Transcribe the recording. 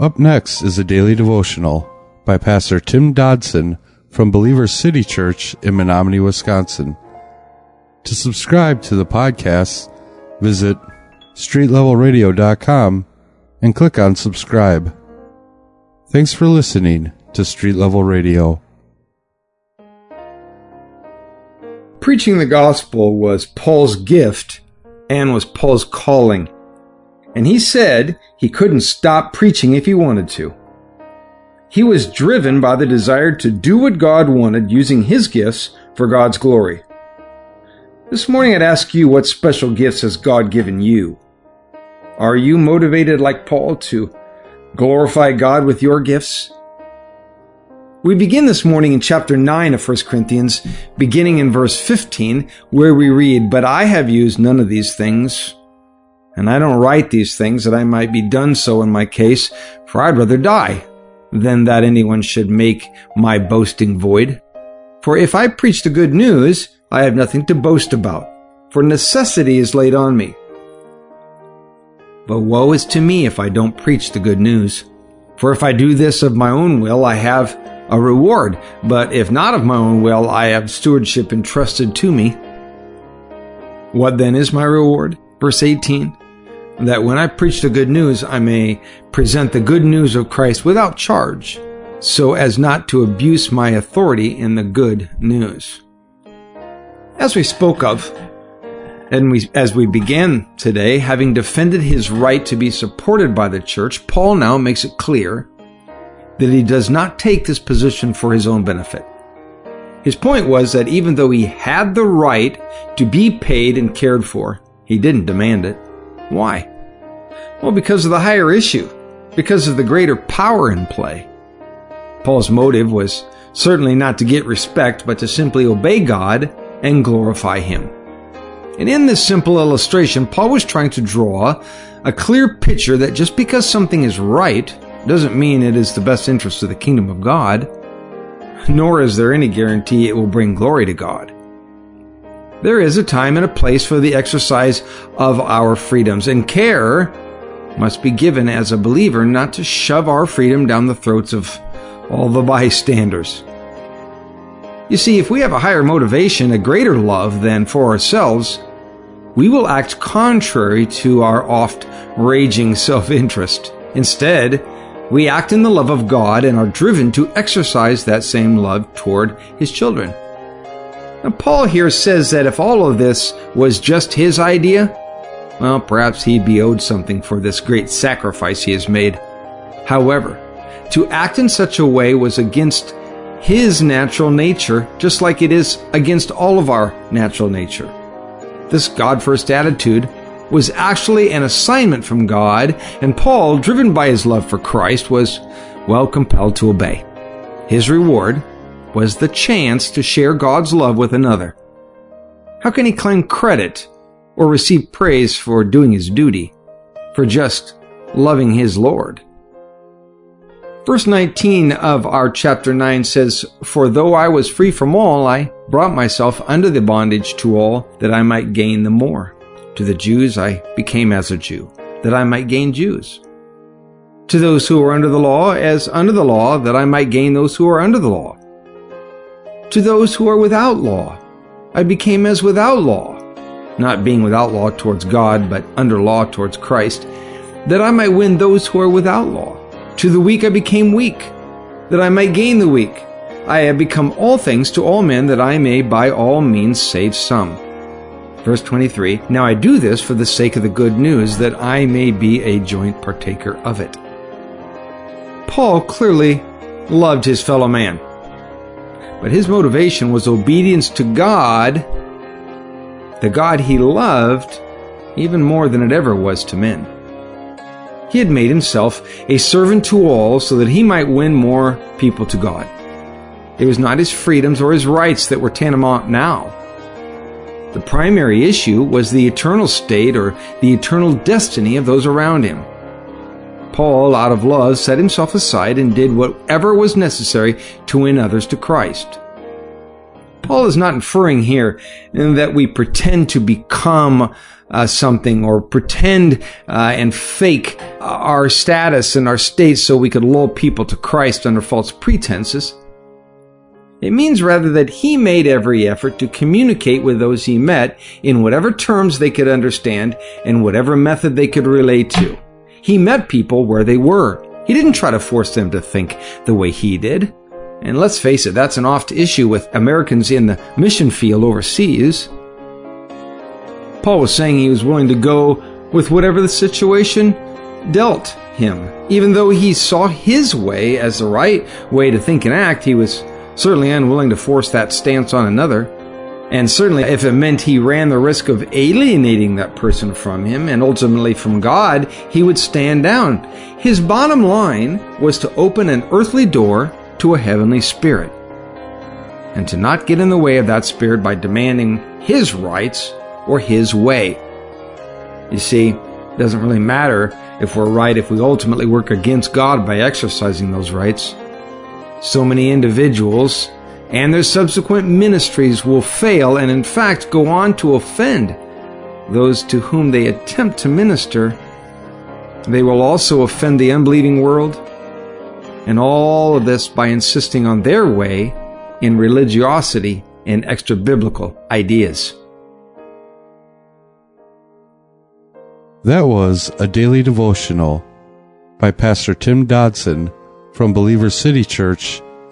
Up next is a daily devotional by Pastor Tim Dodson from Believer City Church in Menominee, Wisconsin. To subscribe to the podcast, visit streetlevelradio.com and click on subscribe. Thanks for listening to Street Level Radio. Preaching the gospel was Paul's gift and was Paul's calling. And he said he couldn't stop preaching if he wanted to. He was driven by the desire to do what God wanted using his gifts for God's glory. This morning I'd ask you what special gifts has God given you? Are you motivated like Paul to glorify God with your gifts? We begin this morning in chapter 9 of 1 Corinthians, beginning in verse 15, where we read, But I have used none of these things, and I don't write these things that I might be done so in my case, for I'd rather die than that anyone should make my boasting void. For if I preach the good news, I have nothing to boast about, for necessity is laid on me. But woe is to me if I don't preach the good news. For if I do this of my own will, I have a reward, but if not of my own will, I have stewardship entrusted to me. What then is my reward? Verse 18 that when I preach the good news, I may present the good news of Christ without charge, so as not to abuse my authority in the good news. As we spoke of, and we, as we began today, having defended his right to be supported by the church, Paul now makes it clear that he does not take this position for his own benefit. His point was that even though he had the right to be paid and cared for, he didn't demand it. Why? Well, because of the higher issue, because of the greater power in play. Paul's motive was certainly not to get respect, but to simply obey God and glorify Him. And in this simple illustration, Paul was trying to draw a clear picture that just because something is right doesn't mean it is the best interest of the kingdom of God, nor is there any guarantee it will bring glory to God. There is a time and a place for the exercise of our freedoms, and care must be given as a believer not to shove our freedom down the throats of all the bystanders. You see, if we have a higher motivation, a greater love than for ourselves, we will act contrary to our oft raging self interest. Instead, we act in the love of God and are driven to exercise that same love toward His children. Now, Paul here says that if all of this was just his idea, well, perhaps he'd be owed something for this great sacrifice he has made. However, to act in such a way was against his natural nature, just like it is against all of our natural nature. This God first attitude was actually an assignment from God, and Paul, driven by his love for Christ, was well compelled to obey. His reward was the chance to share God's love with another. How can he claim credit or receive praise for doing his duty, for just loving his Lord? Verse 19 of our chapter 9 says, For though I was free from all, I brought myself under the bondage to all that I might gain the more. To the Jews I became as a Jew, that I might gain Jews. To those who are under the law, as under the law, that I might gain those who are under the law to those who are without law. I became as without law, not being without law towards God, but under law towards Christ, that I might win those who are without law. To the weak I became weak, that I might gain the weak. I have become all things to all men, that I may by all means save some. Verse 23 Now I do this for the sake of the good news, that I may be a joint partaker of it. Paul clearly loved his fellow man. But his motivation was obedience to God, the God he loved, even more than it ever was to men. He had made himself a servant to all so that he might win more people to God. It was not his freedoms or his rights that were tantamount now. The primary issue was the eternal state or the eternal destiny of those around him. Paul, out of love, set himself aside and did whatever was necessary to win others to Christ. Paul is not inferring here that we pretend to become uh, something or pretend uh, and fake our status and our state so we could lull people to Christ under false pretenses. It means rather that he made every effort to communicate with those he met in whatever terms they could understand and whatever method they could relate to. He met people where they were. He didn't try to force them to think the way he did. And let's face it, that's an oft issue with Americans in the mission field overseas. Paul was saying he was willing to go with whatever the situation dealt him. Even though he saw his way as the right way to think and act, he was certainly unwilling to force that stance on another. And certainly, if it meant he ran the risk of alienating that person from him and ultimately from God, he would stand down. His bottom line was to open an earthly door to a heavenly spirit. And to not get in the way of that spirit by demanding his rights or his way. You see, it doesn't really matter if we're right if we ultimately work against God by exercising those rights. So many individuals and their subsequent ministries will fail and, in fact, go on to offend those to whom they attempt to minister. They will also offend the unbelieving world and all of this by insisting on their way in religiosity and extra biblical ideas. That was a daily devotional by Pastor Tim Dodson from Believer City Church